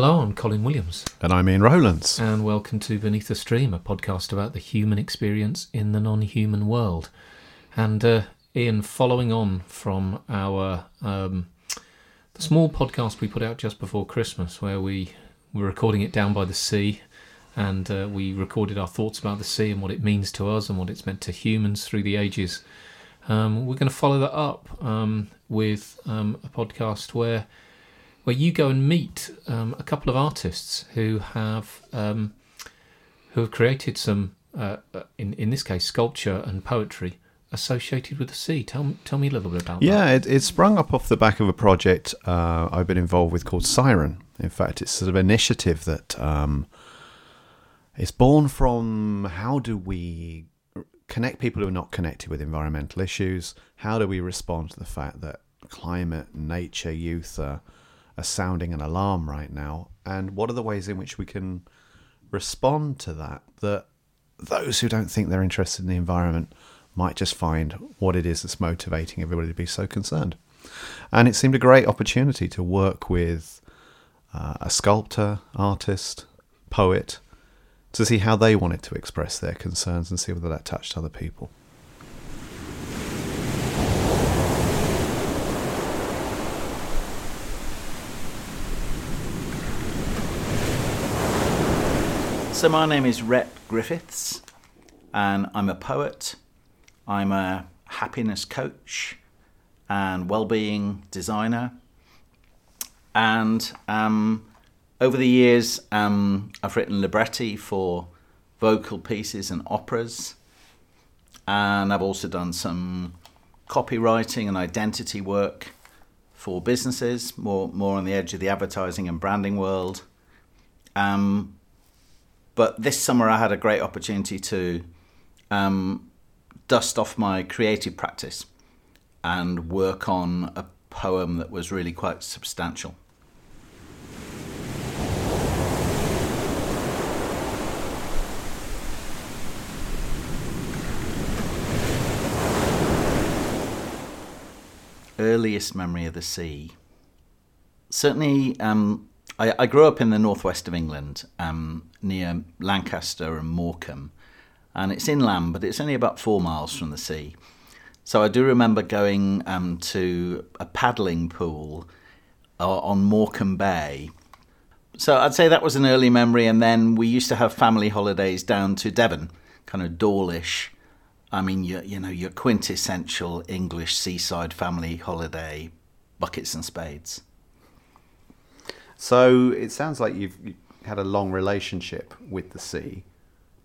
Hello, I'm Colin Williams, And I'm Ian Rowlands. and welcome to Beneath the Stream, a podcast about the human experience in the non human world. And uh, Ian, following on from our um, the small podcast we put out just before Christmas, where we were recording it down by the sea, and uh, we recorded our thoughts about the sea and what it means to us and what it's meant to humans through the ages. Um, we're going to follow that up um, with um, a podcast where where you go and meet um, a couple of artists who have um, who have created some, uh, uh, in in this case, sculpture and poetry associated with the sea. Tell tell me a little bit about that. Yeah, it, it sprung up off the back of a project uh, I've been involved with called Siren. In fact, it's sort of an initiative that um, is born from how do we connect people who are not connected with environmental issues? How do we respond to the fact that climate, nature, youth are, are sounding an alarm right now? And what are the ways in which we can respond to that? That those who don't think they're interested in the environment might just find what it is that's motivating everybody to be so concerned. And it seemed a great opportunity to work with uh, a sculptor, artist, poet, to see how they wanted to express their concerns and see whether that touched other people. So my name is Rhett Griffiths, and I'm a poet. I'm a happiness coach and well-being designer. And um, over the years, um, I've written libretti for vocal pieces and operas, and I've also done some copywriting and identity work for businesses, more more on the edge of the advertising and branding world. Um, but this summer, I had a great opportunity to um, dust off my creative practice and work on a poem that was really quite substantial. Earliest memory of the sea. Certainly, um, I, I, grew up in the northwest of England, um, near Lancaster and Morecambe, and it's inland, but it's only about four miles from the sea. So I do remember going um, to a paddling pool uh, on Morecambe Bay. So I'd say that was an early memory, and then we used to have family holidays down to Devon, kind of Dawlish. I mean, you, you know, your quintessential English seaside family holiday, buckets and spades. So it sounds like you've had a long relationship with the sea.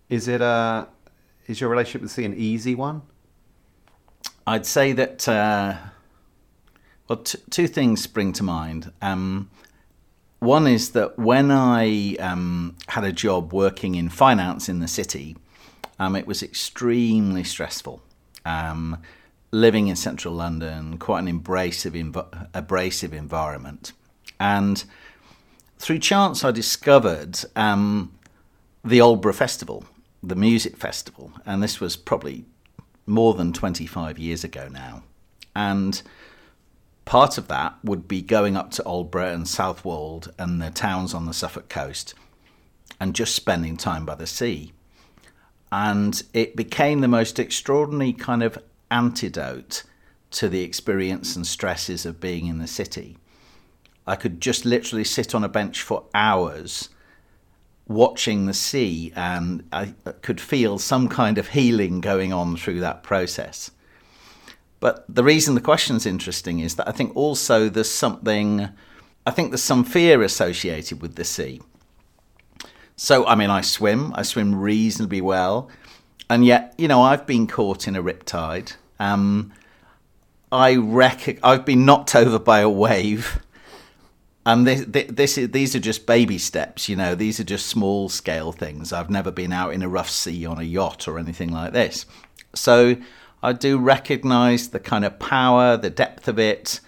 Is it a is your relationship with the sea an easy one? I'd say that uh, well, t- two things spring to mind. Um, one is that when I um, had a job working in finance in the city, um, it was extremely stressful. Um, living in central London, quite an abrasive, abrasive environment, and through chance, I discovered um, the Aldeburgh Festival, the music festival, and this was probably more than 25 years ago now. And part of that would be going up to Aldeburgh and Southwold and the towns on the Suffolk coast and just spending time by the sea. And it became the most extraordinary kind of antidote to the experience and stresses of being in the city. I could just literally sit on a bench for hours watching the sea, and I could feel some kind of healing going on through that process. But the reason the question is interesting is that I think also there's something, I think there's some fear associated with the sea. So, I mean, I swim, I swim reasonably well, and yet, you know, I've been caught in a riptide. Um, I rec- I've been knocked over by a wave and this, this is, these are just baby steps, you know. These are just small scale things. I've never been out in a rough sea on a yacht or anything like this. So I do recognise the kind of power, the depth of it,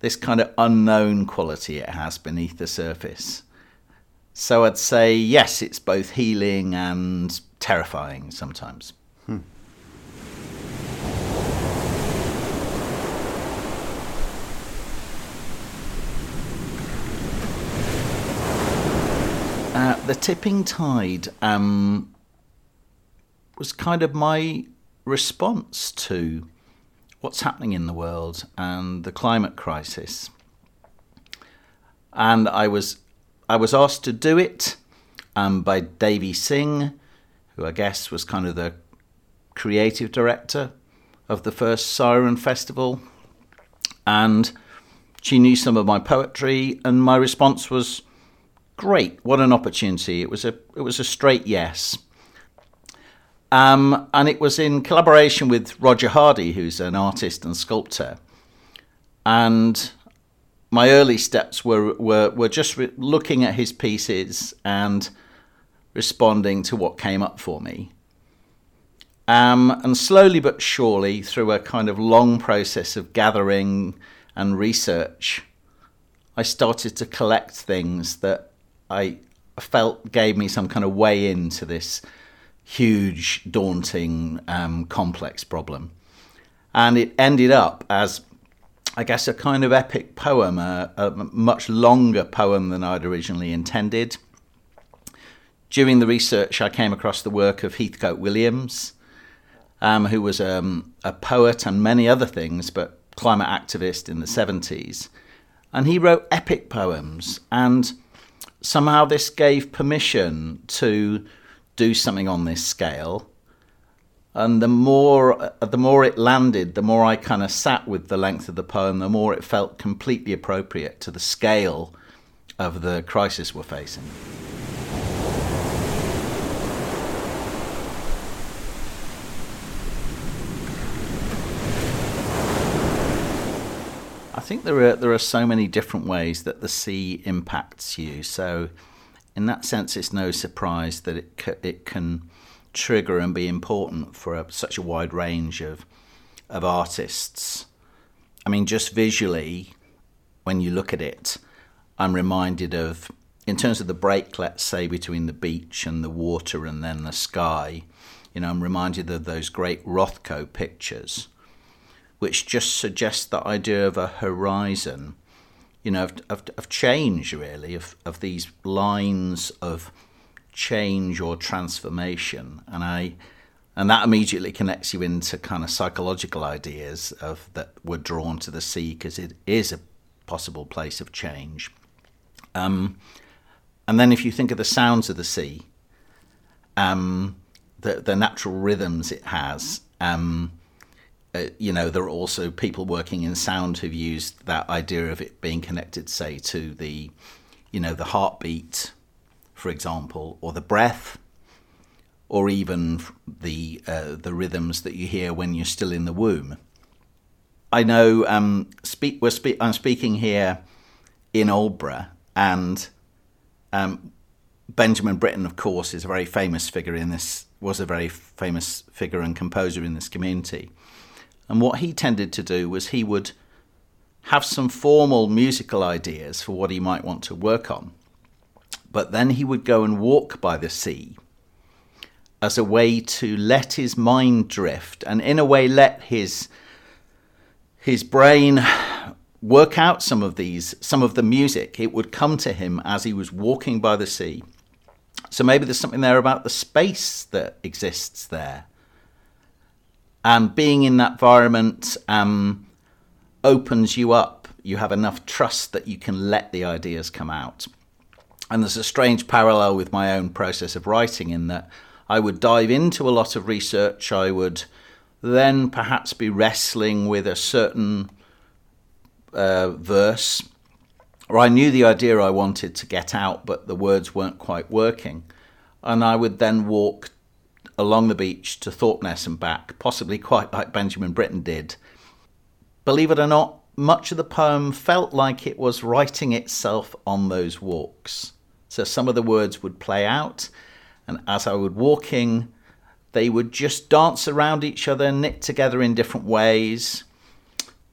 this kind of unknown quality it has beneath the surface. So I'd say yes, it's both healing and terrifying sometimes. The tipping tide um, was kind of my response to what's happening in the world and the climate crisis. And I was I was asked to do it um, by Devi Singh, who I guess was kind of the creative director of the first Siren Festival. And she knew some of my poetry, and my response was, "Great! What an opportunity!" It was a it was a straight yes. Um, and it was in collaboration with Roger Hardy, who's an artist and sculptor. And my early steps were were, were just re- looking at his pieces and responding to what came up for me. Um, and slowly but surely, through a kind of long process of gathering and research, I started to collect things that I felt gave me some kind of way into this huge, daunting, um, complex problem. And it ended up as, I guess, a kind of epic poem, a, a much longer poem than I'd originally intended. During the research, I came across the work of Heathcote Williams, um, who was um, a poet and many other things, but climate activist in the 70s. And he wrote epic poems, and somehow this gave permission to do something on this scale. And the more uh, the more it landed, the more I kind of sat with the length of the poem, the more it felt completely appropriate to the scale of the crisis we're facing. Think there are there are so many different ways that the sea impacts you. So in that sense, it's no surprise that it c- it can trigger and be important for a, such a wide range of of artists. I mean, just visually, when you look at it, I'm reminded of, in terms of the break, let's say, between the beach and the water and then the sky. You know, I'm reminded of those great Rothko pictures, which just suggests the idea of a horizon you know, of, of, of change, really, of, of these lines of change or transformation. And I, and that immediately connects you into kind of psychological ideas of that we're drawn to the sea because it is a possible place of change. Um, and then if you think of the sounds of the sea, um, the the natural rhythms it has, um, uh, you know, there are also people working in sound who've used that idea of it being connected, say, to the, you know, the heartbeat, for example, or the breath, or even the uh, the rhythms that you hear when you're still in the womb. I know. Um, speak. We're spe- I'm speaking here in Aldeburgh, and um, Benjamin Britten, of course, is a very famous figure in this. Was a very famous figure and composer in this community and what he tended to do was he would have some formal musical ideas for what he might want to work on. But then he would go and walk by the sea as a way to let his mind drift and, in a way, let his, his brain work out some of these, some of the music. It would come to him as he was walking by the sea. So maybe there's something there about the space that exists there and being in that environment um, opens you up. You have enough trust that you can let the ideas come out. And there's a strange parallel with my own process of writing in that I would dive into a lot of research. I would then perhaps be wrestling with a certain uh, verse, or I knew the idea I wanted to get out, but the words weren't quite working. And I would then walk along the beach to Thorpeness and back, possibly quite like Benjamin Britten did. Believe it or not, much of the poem felt like it was writing itself on those walks. So some of the words would play out, and as I would walking, they would just dance around each other, knit together in different ways.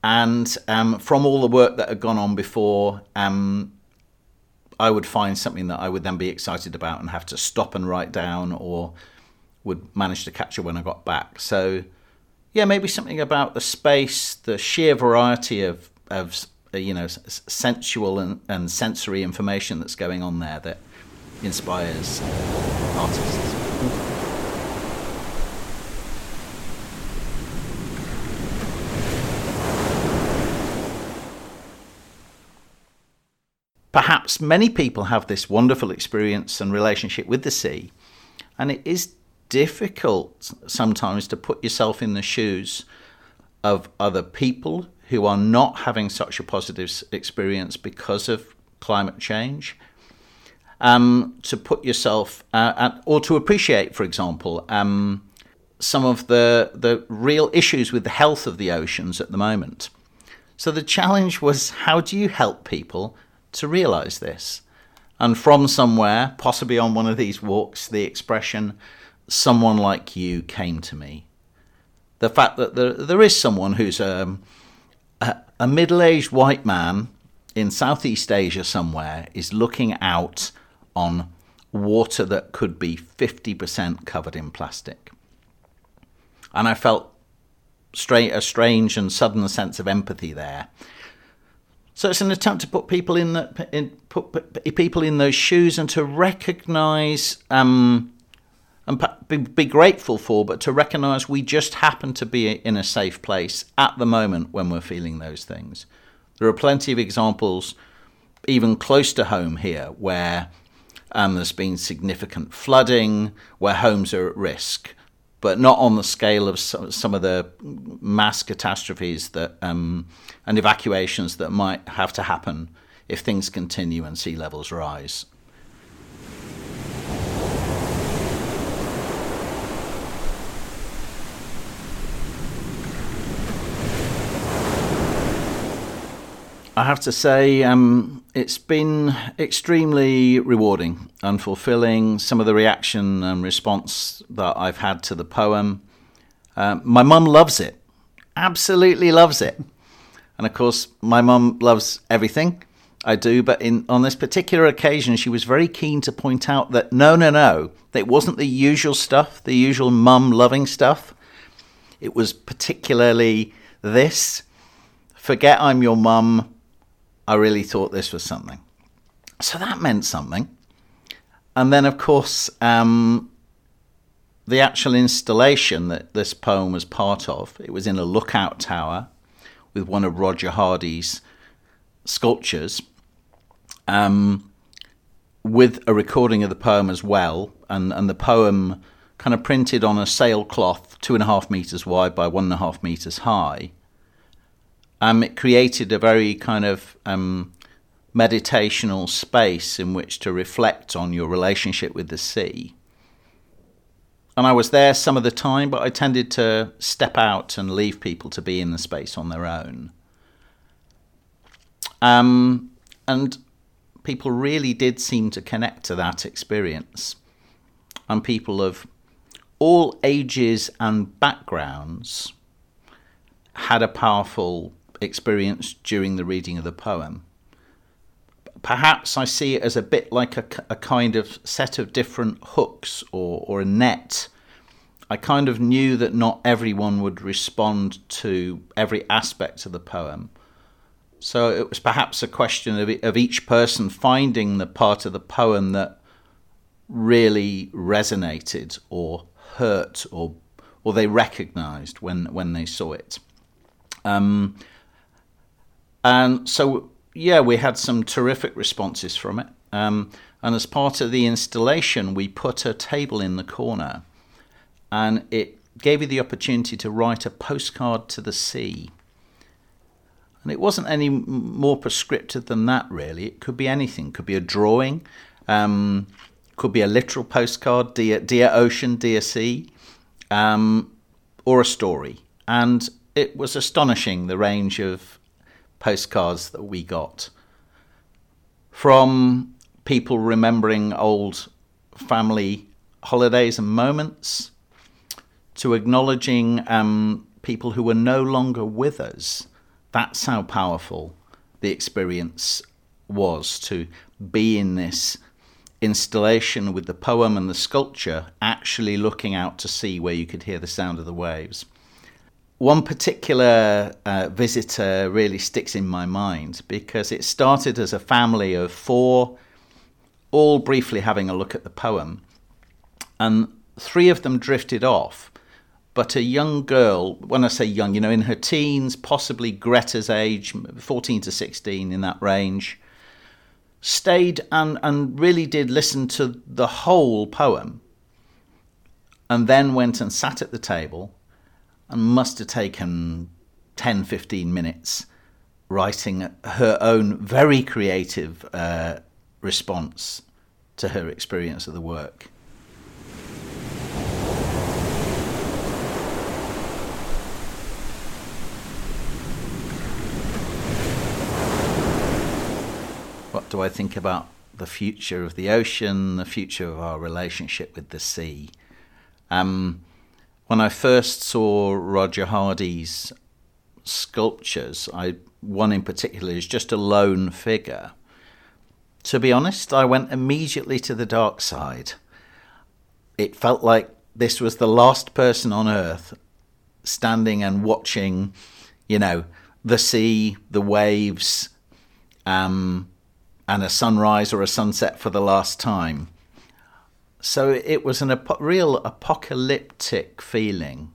And um, from all the work that had gone on before, um, I would find something that I would then be excited about and have to stop and write down or would manage to capture when I got back. So, yeah, maybe something about the space, the sheer variety of of you know sensual and, and sensory information that's going on there that inspires artists. Perhaps many people have this wonderful experience and relationship with the sea, and it is difficult sometimes to put yourself in the shoes of other people who are not having such a positive experience because of climate change. Um, to put yourself uh, at, or to appreciate, for example, um, some of the the real issues with the health of the oceans at the moment. So the challenge was how do you help people to realize this? And from somewhere, possibly on one of these walks, the expression "someone like you" came to me. The fact that there, there is someone who's um, a, a middle-aged white man in Southeast Asia somewhere is looking out on water that could be 50% covered in plastic. And I felt straight, a strange and sudden sense of empathy there. So it's an attempt to put people in, the, in put people in those shoes and to recognise um, and be, be grateful for, but to recognise we just happen to be in a safe place at the moment when we're feeling those things. There are plenty of examples, even close to home here, where um, there's been significant flooding, where homes are at risk, but not on the scale of some, of the mass catastrophes that um, and evacuations that might have to happen if things continue and sea levels rise. I have to say, um, it's been extremely rewarding and fulfilling. Some of the reaction and response that I've had to the poem. Uh, my mum loves it, absolutely loves it. And of course, my mum loves everything I do, but in, on this particular occasion, she was very keen to point out that no, no, no, it wasn't the usual stuff, the usual mum loving stuff. It was particularly this forget I'm your mum I really thought this was something. So that meant something. And then, of course, um, the actual installation that this poem was part of, it was in a lookout tower with one of Roger Hardy's sculptures, um, with a recording of the poem as well, and, and the poem kind of printed on a sailcloth two and a half meters wide by one and a half meters high um, it created a very kind of um, meditational space in which to reflect on your relationship with the sea. And I was there some of the time, but I tended to step out and leave people to be in the space on their own. Um, and people really did seem to connect to that experience. And people of all ages and backgrounds had a powerful experience during the reading of the poem. Perhaps I see it as a bit like a, a kind of set of different hooks or, or a net. I kind of knew that not everyone would respond to every aspect of the poem. So it was perhaps a question of, of each person finding the part of the poem that really resonated or hurt or or they recognized when when they saw it. Um, and so, yeah, we had some terrific responses from it. Um, and as part of the installation, we put a table in the corner and it gave you the opportunity to write a postcard to the sea. And it wasn't any more prescriptive than that, really. It could be anything. It could be a drawing, um, could be a literal postcard, dear, dear ocean, dear sea, um, or a story. And it was astonishing the range of postcards that we got from people remembering old family holidays and moments to acknowledging um, people who were no longer with us. That's how powerful the experience was to be in this installation with the poem and the sculpture, actually looking out to sea where you could hear the sound of the waves one particular uh, visitor really sticks in my mind because it started as a family of four all briefly having a look at the poem, and three of them drifted off. But a young girl, when I say young, you know, in her teens, possibly Greta's age, 14 to 16, in that range, stayed and, and really did listen to the whole poem and then went and sat at the table and must have taken 10, 15 minutes writing her own very creative uh, response to her experience of the work. What do I think about the future of the ocean, the future of our relationship with the sea? Um, when I first saw Roger Hardy's sculptures, I one in particular is just a lone figure. To be honest, I went immediately to the dark side. It felt like this was the last person on earth standing and watching, you know, the sea, the waves, um, and a sunrise or a sunset for the last time. So it was an ap- real apocalyptic feeling.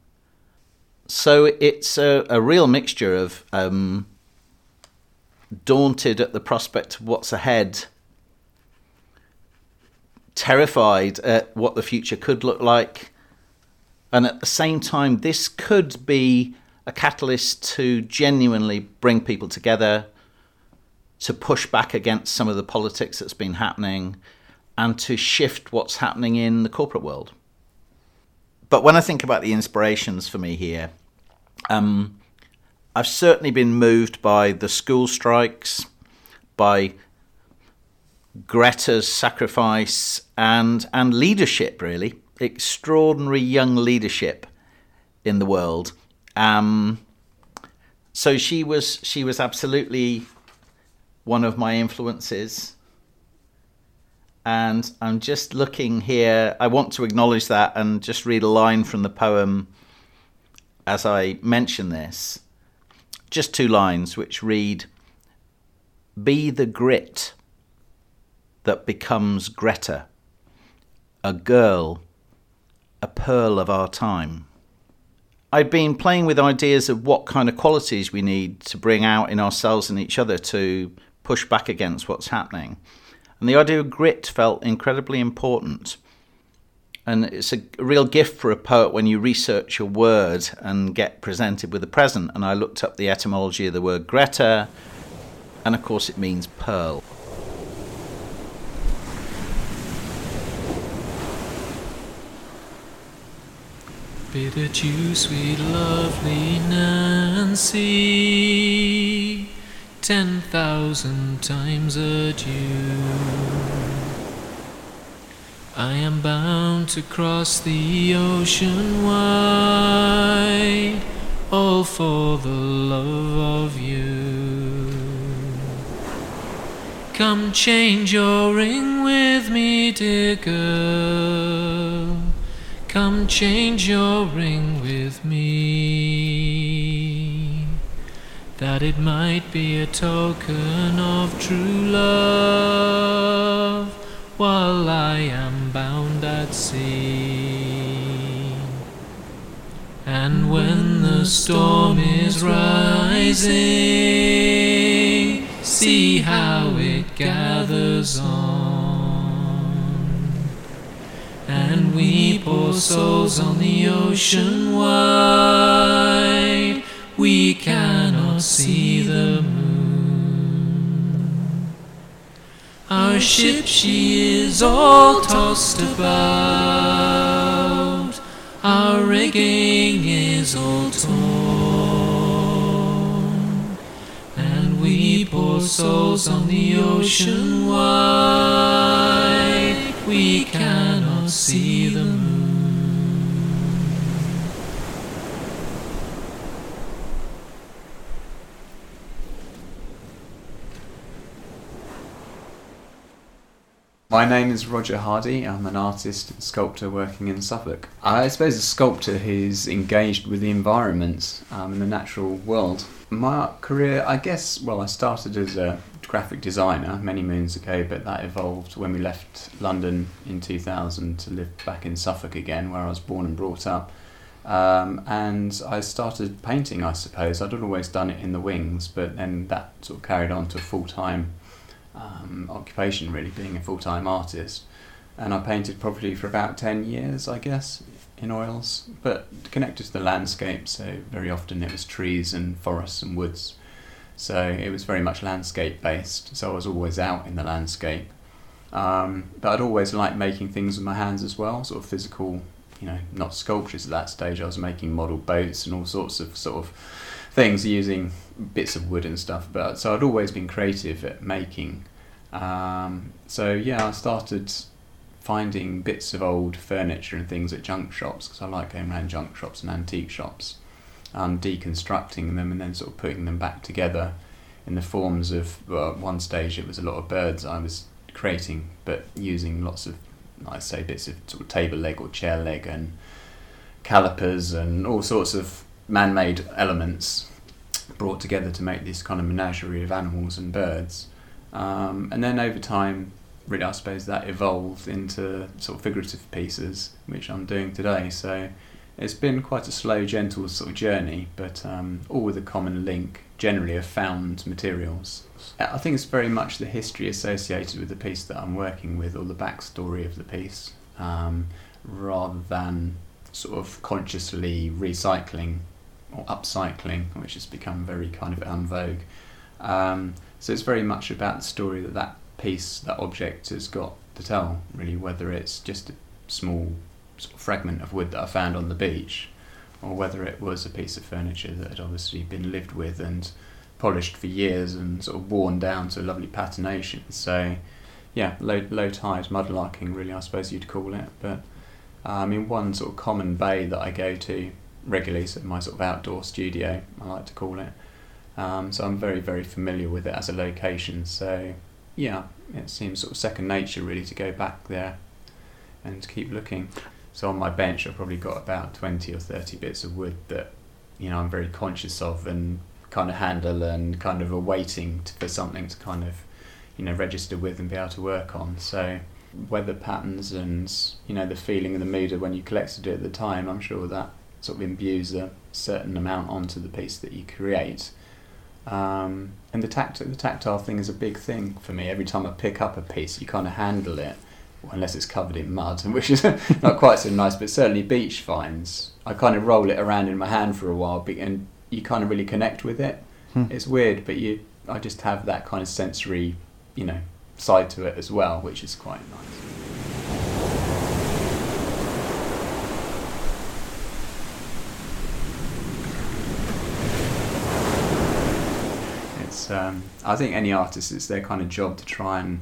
So it's a, a real mixture of um, daunted at the prospect of what's ahead, terrified at what the future could look like, and at the same time, this could be a catalyst to genuinely bring people together, to push back against some of the politics that's been happening, and to shift what's happening in the corporate world. But when I think about the inspirations for me here, um, I've certainly been moved by the school strikes, by Greta's sacrifice, and and leadership. Really, extraordinary young leadership in the world. Um, so she was she was absolutely one of my influences and I'm just looking here. I want to acknowledge that and just read a line from the poem as I mention this. Just two lines which read Be the grit that becomes Greta, a girl, a pearl of our time. I've been playing with ideas of what kind of qualities we need to bring out in ourselves and each other to push back against what's happening. And the idea of grit felt incredibly important. And it's a real gift for a poet when you research a word and get presented with a present. And I looked up the etymology of the word Greta, and of course it means pearl. Bitter dew, sweet, lovely Nancy ten thousand times adieu. I am bound to cross the ocean wide, all for the love of you. Come change your ring with me, dear girl. Come change your ring with me that it might be a token of true love while I am bound at sea. And when the storm is rising, see how it gathers on. And we poor souls on the ocean wide, see the moon. Our ship, she is all tossed about, our rigging is all torn, and we poor souls on the ocean wide, we cannot see the moon. My name is Roger Hardy. I'm an artist and sculptor working in Suffolk. I suppose a sculptor who's engaged with the environment um, in the natural world. My career, I guess, well, I started as a graphic designer many moons ago, but that evolved when we left London in 2000 to live back in Suffolk again, where I was born and brought up. Um, and I started painting, I suppose. I'd always done it in the wings, but then that sort of carried on to full time um, occupation, really, being a full time artist. And I painted probably for about 10 years, I guess, in oils, but connected to the landscape, so very often it was trees and forests and woods. So it was very much landscape based, so I was always out in the landscape. Um, but I'd always liked making things with my hands as well, sort of physical you know, not sculptures at that stage. I was making model boats and all sorts of sort of things using bits of wood and stuff. But so I'd always been creative at making. Um, so yeah, I started finding bits of old furniture and things at junk shops because I like going around junk shops and antique shops, um, deconstructing them and then sort of putting them back together in the forms of. Well, one stage it was a lot of birds I was creating, but using lots of I say bits of sort of table leg or chair leg and calipers and all sorts of man-made elements brought together to make this kind of menagerie of animals and birds. Um, and then over time, really, I suppose that evolved into sort of figurative pieces, which I'm doing today. So it's been quite a slow, gentle sort of journey, but um, all with a common link, generally, of found materials. I think it's very much the history associated with the piece that I'm working with, or the backstory of the piece, um, rather than sort of consciously recycling or upcycling, which has become very kind of en vogue. Um, so it's very much about the story that that piece, that object has got to tell, really, whether it's just a small sort of fragment of wood that I found on the beach, or whether it was a piece of furniture that had obviously been lived with and polished for years and sort of worn down to lovely patination. So, yeah, low low tide mudlarking, really, I suppose you'd call it. But um, in one sort of common bay that I go to regularly, so my sort of outdoor studio, I like to call it. Um, so I'm very very familiar with it as a location. So, yeah, it seems sort of second nature really to go back there and keep looking. So on my bench, I've probably got about twenty or thirty bits of wood that you know I'm very conscious of and kind of handle and kind of awaiting to, for something to kind of you know register with and be able to work on. So weather patterns and you know the feeling and the mood of when you collected it at the time, I'm sure that sort of imbues a certain amount onto the piece that you create. Um, and the tact the tactile thing is a big thing for me. Every time I pick up a piece, you kind of handle it, unless it's covered in mud, which is not quite so nice. But certainly beach finds, I kind of roll it around in my hand for a while, and you kind of really connect with it. Hmm. It's weird, but you I just have that kind of sensory, you know, side to it as well, which is quite nice. Um, I think any artist it's their kind of job to try and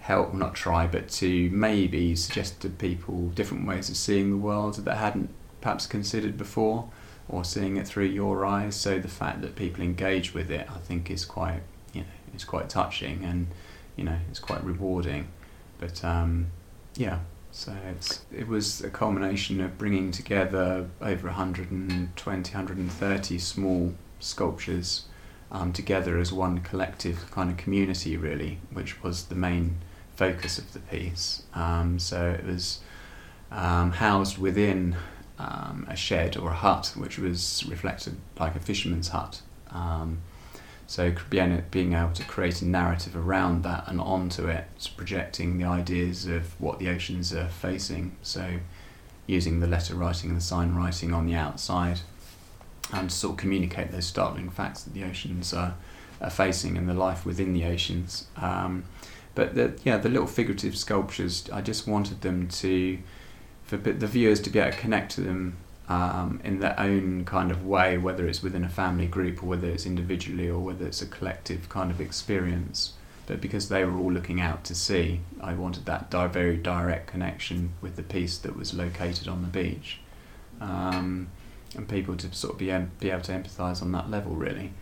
help, not try, but to maybe suggest to people different ways of seeing the world that they hadn't perhaps considered before or seeing it through your eyes. So the fact that people engage with it, I think, is quite you know it's quite touching and you know it's quite rewarding. But um, yeah, so it was a culmination of bringing together over 120, 130 small sculptures um, together as one collective kind of community, really, which was the main focus of the piece. Um, so it was um, housed within um, a shed or a hut, which was reflected like a fisherman's hut. Um, so being, being able to create a narrative around that and onto it, projecting the ideas of what the oceans are facing. So using the letter writing and the sign writing on the outside, and sort of communicate those startling facts that the oceans are, are facing and the life within the oceans. Um, but the yeah, the little figurative sculptures, I just wanted them to for the viewers to be able to connect to them um, in their own kind of way, whether it's within a family group or whether it's individually or whether it's a collective kind of experience. But because they were all looking out to sea, I wanted that di- very direct connection with the piece that was located on the beach. Um, and people to sort of be, be able to empathise on that level, really.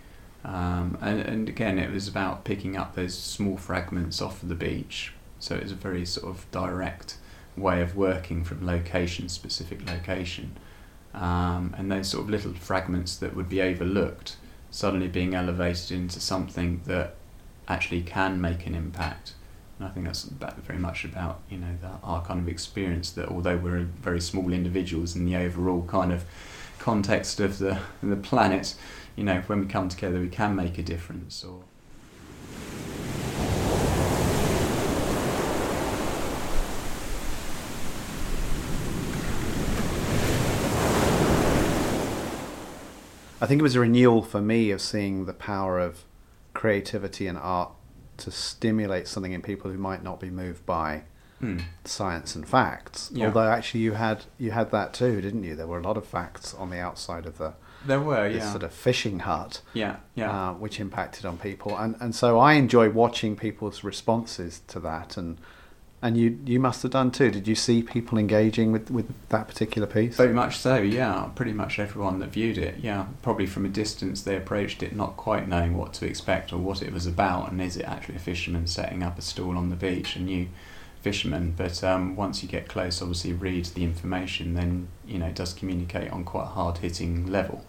Um, and, and again, it was about picking up those small fragments off of the beach. So it was a very sort of direct way of working from location, specific location. Um, and those sort of little fragments that would be overlooked suddenly being elevated into something that actually can make an impact. And I think that's very much about you know the, our kind of experience that although we're very small individuals in the overall kind of context of the the planet, you know when we come together we can make a difference. Or I think it was a renewal for me of seeing the power of creativity and art to stimulate something in people who might not be moved by mm. science and facts. Yeah. Although actually you had you had that too, didn't you? There were a lot of facts on the outside of the there were this yeah sort of fishing hut, yeah yeah uh, which impacted on people, and and so I enjoy watching people's responses to that and. And you, you must have done too. Did you see people engaging with, with that particular piece? Very much so, yeah. Pretty much everyone that viewed it, yeah. Probably from a distance they approached it not quite knowing what to expect or what it was about and is it actually a fisherman setting up a stall on the beach, And new fisherman. But um, once you get close, obviously read the information, then you know it does communicate on quite a hard hitting level.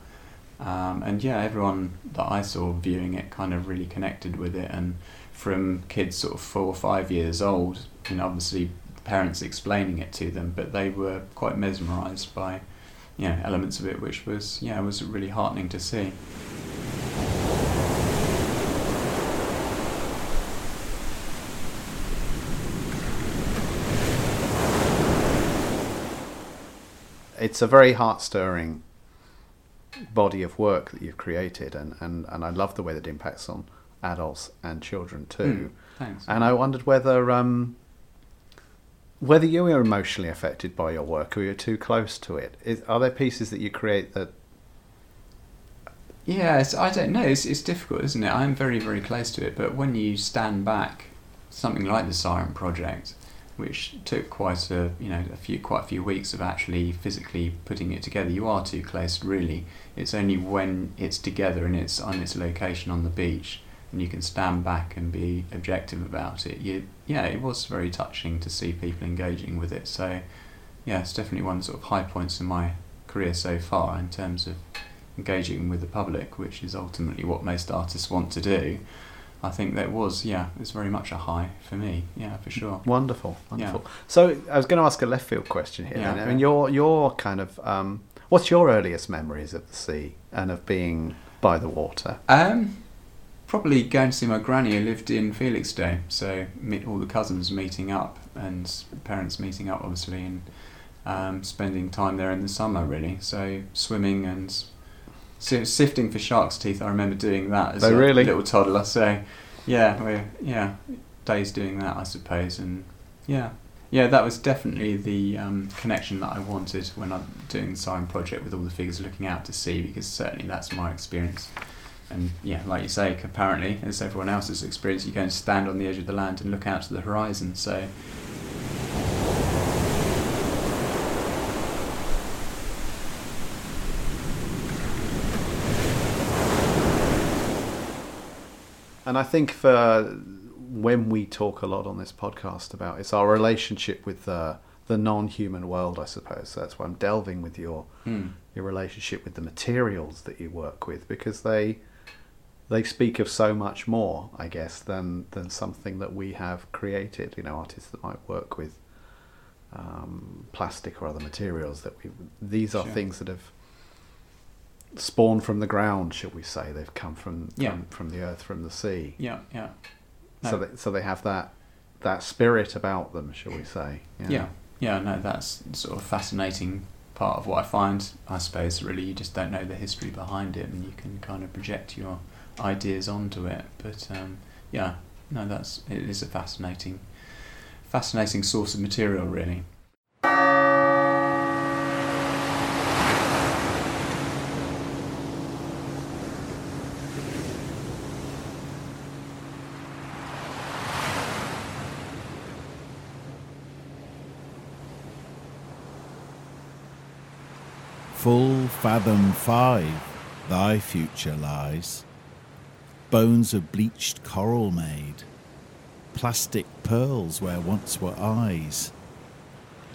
Um, and yeah, everyone that I saw viewing it kind of really connected with it and from kids sort of four or five years old you know, obviously parents explaining it to them, but they were quite mesmerised by, you know, elements of it, which was, yeah, was really heartening to see. It's a very heart stirring body of work that you've created, and, and, and I love the way that it impacts on adults and children too. Mm, thanks. And I wondered whether um, whether you are emotionally affected by your work or you're too close to it. Is, are there pieces that you create that? Yeah, I don't know. It's, it's difficult, isn't it? I'm very, very close to it, but when you stand back, something like the Siren Project, which took quite a you know a few quite a few weeks of actually physically putting it together, you are too close. Really, it's only when it's together and it's on its location on the beach and you can stand back and be objective about it. You, yeah, it was very touching to see people engaging with it. So, yeah, it's definitely one sort of high points in my career so far in terms of engaging with the public, which is ultimately what most artists want to do. I think that was, yeah, it's very much a high for me. Yeah, for sure. Wonderful, wonderful. Yeah. So I was going to ask a left field question here. Yeah, then. I mean, your your kind of um, what's your earliest memories of the sea and of being by the water? Um, probably going to see my granny who lived in Felixstowe. So meet all the cousins meeting up and parents meeting up, obviously, and um, spending time there in the summer, really. So swimming and si- sifting for shark's teeth. I remember doing that as Oh, a really? little toddler. So yeah, we yeah, days doing that, I suppose, and yeah. Yeah, that was definitely the um, connection that I wanted when I'm doing the Siren project with all the figures looking out to sea, because certainly that's my experience. And yeah, like you say, apparently, as everyone else's experience, you go and stand on the edge of the land and look out to the horizon. So And I think for when we talk a lot on this podcast about it's our relationship with the the non-human world, I suppose. So that's why I'm delving with your hmm, your relationship with the materials that you work with because they they speak of so much more, I guess, than than something that we have created. You know, artists that might work with um, plastic or other materials that we. These are Sure. things that have spawned from the ground, shall we say? They've come from Yeah. from, from the earth, from the sea. yeah, yeah, So they, so they have that that spirit about them, shall we say? yeah, yeah. No, that's sort of fascinating part of what I find. I suppose really, you just don't know the history behind it, and you can kind of project your ideas onto it. But um, yeah, no, that's it is a fascinating, fascinating source of material, really. Full fathom five, thy future lies. Bones of bleached coral made, plastic pearls where once were eyes.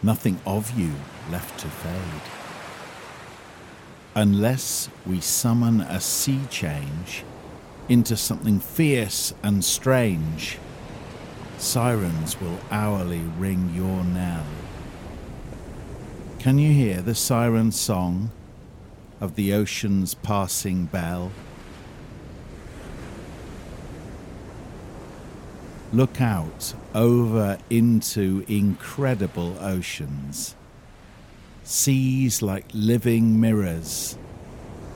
Nothing of you left to fade. unless we summon a sea change into something fierce and strange, sirens will hourly ring your knell. Can you hear the siren song of the ocean's passing bell? Look out over into incredible oceans, seas like living mirrors,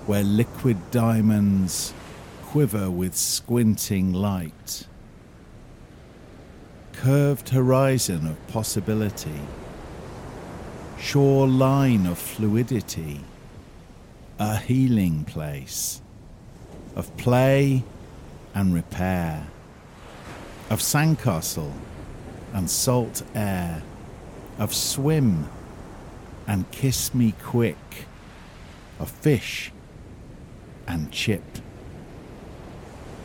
where liquid diamonds quiver with squinting light. Curved horizon of possibility shoreline of fluidity, a healing place of play and repair, of sandcastle and salt air, of swim and kiss me quick, of fish and chip,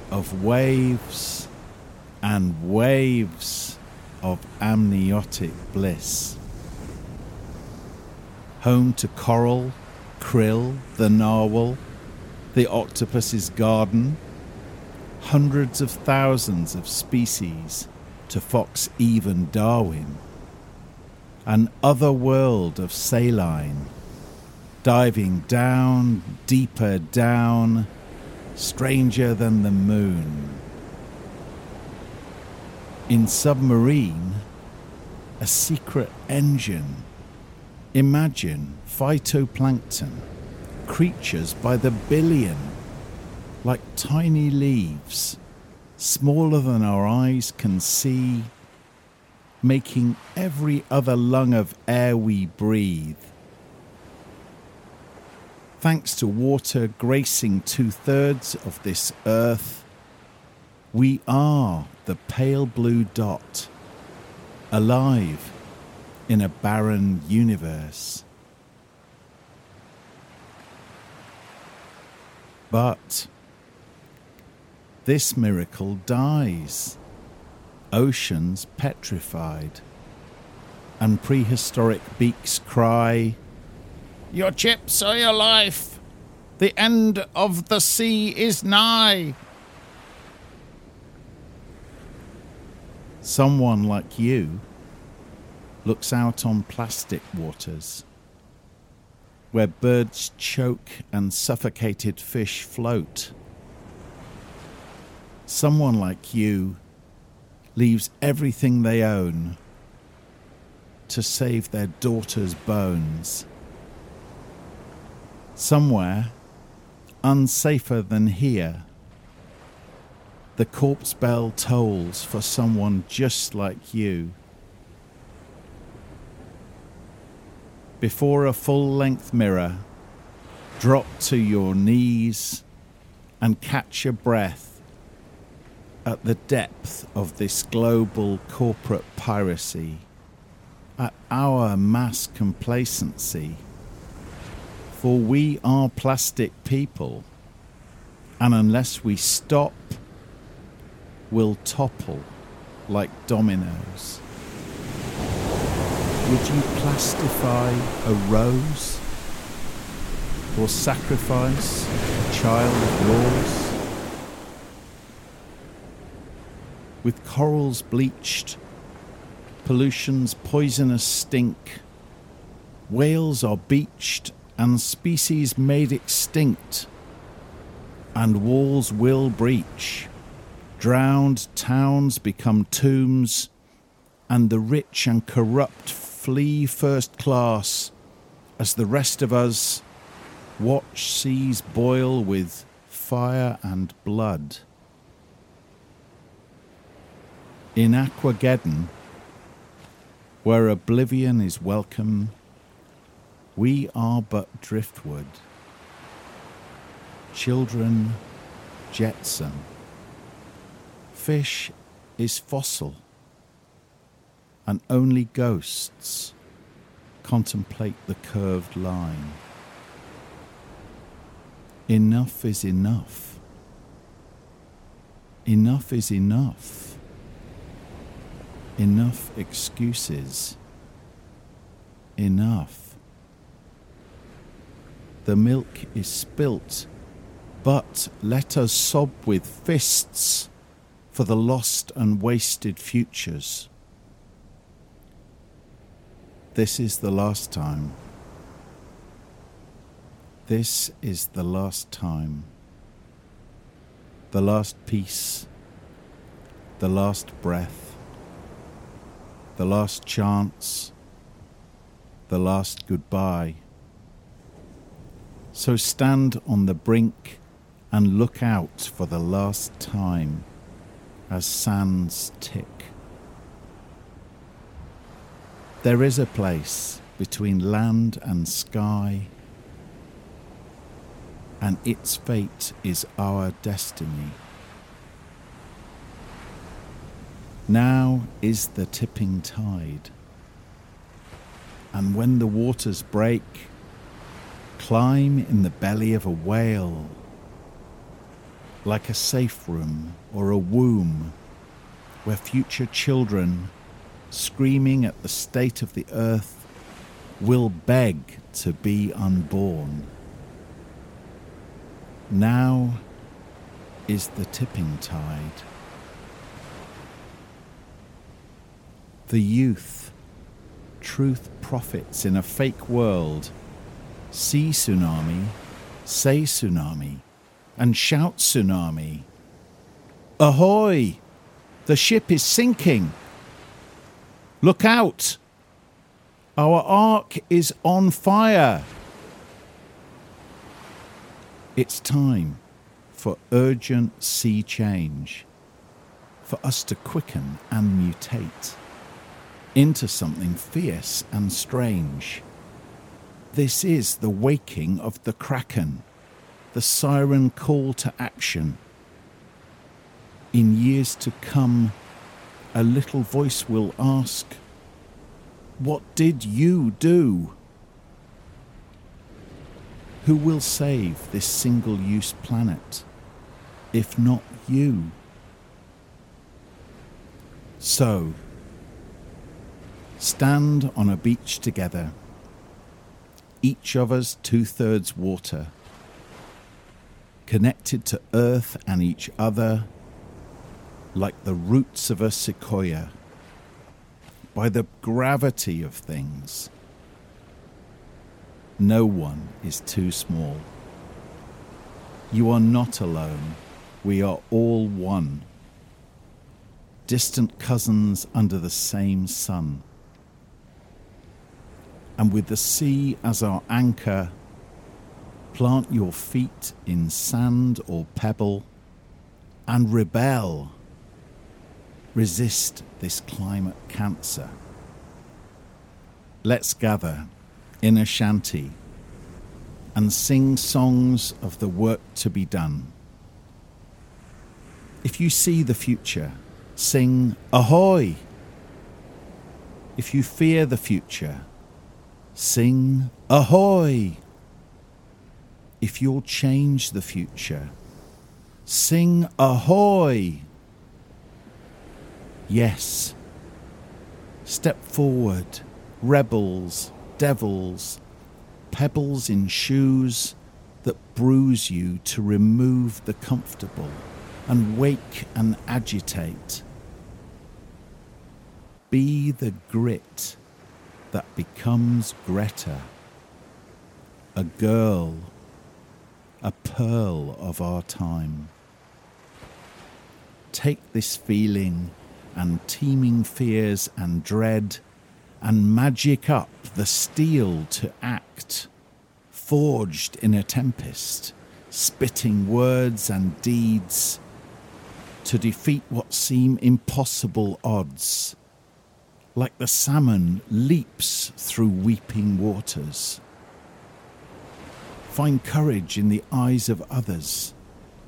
of waves and waves of amniotic bliss. Home to coral, krill, the narwhal, the octopus's garden, hundreds of thousands of species to fox even Darwin, an other world of saline, diving down, deeper down, stranger than the moon. In submarine, a secret engine Imagine phytoplankton, creatures by the billion, like tiny leaves, smaller than our eyes can see, making every other lung of air we breathe. Thanks to water gracing two thirds of this earth, we are the pale blue dot, alive in a barren universe. But this miracle dies, oceans petrified, and prehistoric beaks cry, Your chips are your life! The end of the sea is nigh! Someone like you looks out on plastic waters, where birds choke and suffocated fish float. Someone like you leaves everything they own to save their daughter's bones. Somewhere, unsafer than here, the corpse bell tolls for someone just like you. Before a full length mirror, drop to your knees and catch your breath at the depth of this global corporate piracy, at our mass complacency. For we are plastic people, and unless we stop, we'll topple like dominoes. Would you plastify a rose? Or sacrifice a child of yours? With corals bleached, pollution's poisonous stink, whales are beached and species made extinct, and walls will breach. Drowned towns become tombs, and the rich and corrupt flee first class as the rest of us watch seas boil with fire and blood. In Aquageddon, where oblivion is welcome, we are but driftwood. Children jetsam. Fish is fossil and only ghosts contemplate the curved line. Enough is enough. Enough is enough. Enough excuses. Enough. the milk is spilt, but let us sob with fists for the lost and wasted futures. This is the last time. This is the last time. The last peace. The last breath. The last chance. The last goodbye. So stand on the brink and look out for the last time as sands tick. There is a place between land and sky, and its fate is our destiny. Now is the tipping tide, and when the waters break, climb in the belly of a whale like a safe room or a womb where future children, screaming at the state of the earth, will beg to be unborn. Now is the tipping tide. The youth, truth prophets in a fake world, see tsunami, say tsunami and shout tsunami. Ahoy! The ship is sinking! Look out! Our ark is on fire! It's time for urgent sea change, for us to quicken and mutate into something fierce and strange. This is the waking of the Kraken the siren call to action. In years to come, a little voice will ask, What did you do? Who will save this single use planet, if not you? So, stand on a beach together, each of us two thirds water connected to earth and each other like the roots of a sequoia, by the gravity of things. No one is too small. You are not alone. We are all one. Distant cousins under the same sun. And with the sea as our anchor, Plant your feet in sand or pebble and rebel. Resist this climate cancer. Let's gather in a shanty and sing songs of the work to be done. If you see the future, sing Ahoy! If you fear the future, sing Ahoy! if you'll change the future. Sing ahoy! Yes. Step forward, rebels, devils, pebbles in shoes that bruise you to remove the comfortable and wake and agitate. Be the grit that becomes Greta, a girl a pearl of our time. Take this feeling and teeming fears and dread and magic up the steel to act, forged in a tempest, spitting words and deeds to defeat what seem impossible odds, like the salmon leaps through weeping waters. Find courage in the eyes of others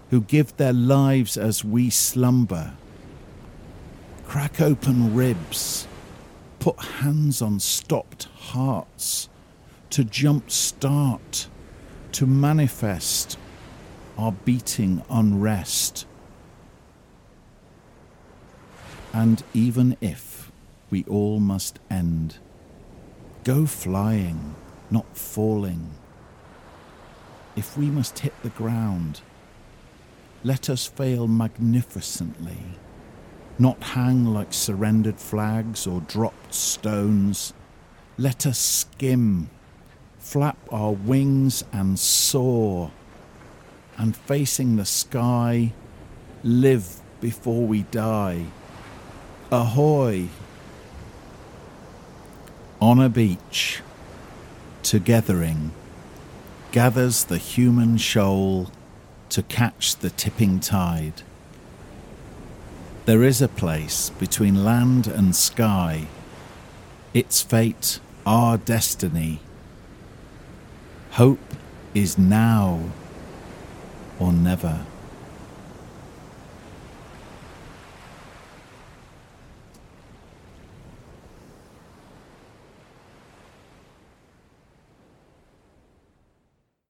who give their lives as we slumber. Crack open ribs, put hands on stopped hearts. To jump start, to manifest our beating unrest. And even if we all must end, go flying, not falling. If we must hit the ground, let us fail magnificently, not hang like surrendered flags or dropped stones. Let us skim, flap our wings and soar, and facing the sky, live before we die. Ahoy! On a beach, togethering, gathers the human shoal to catch the tipping tide. There is a place between land and sky, its fate, our destiny. Hope is now or never.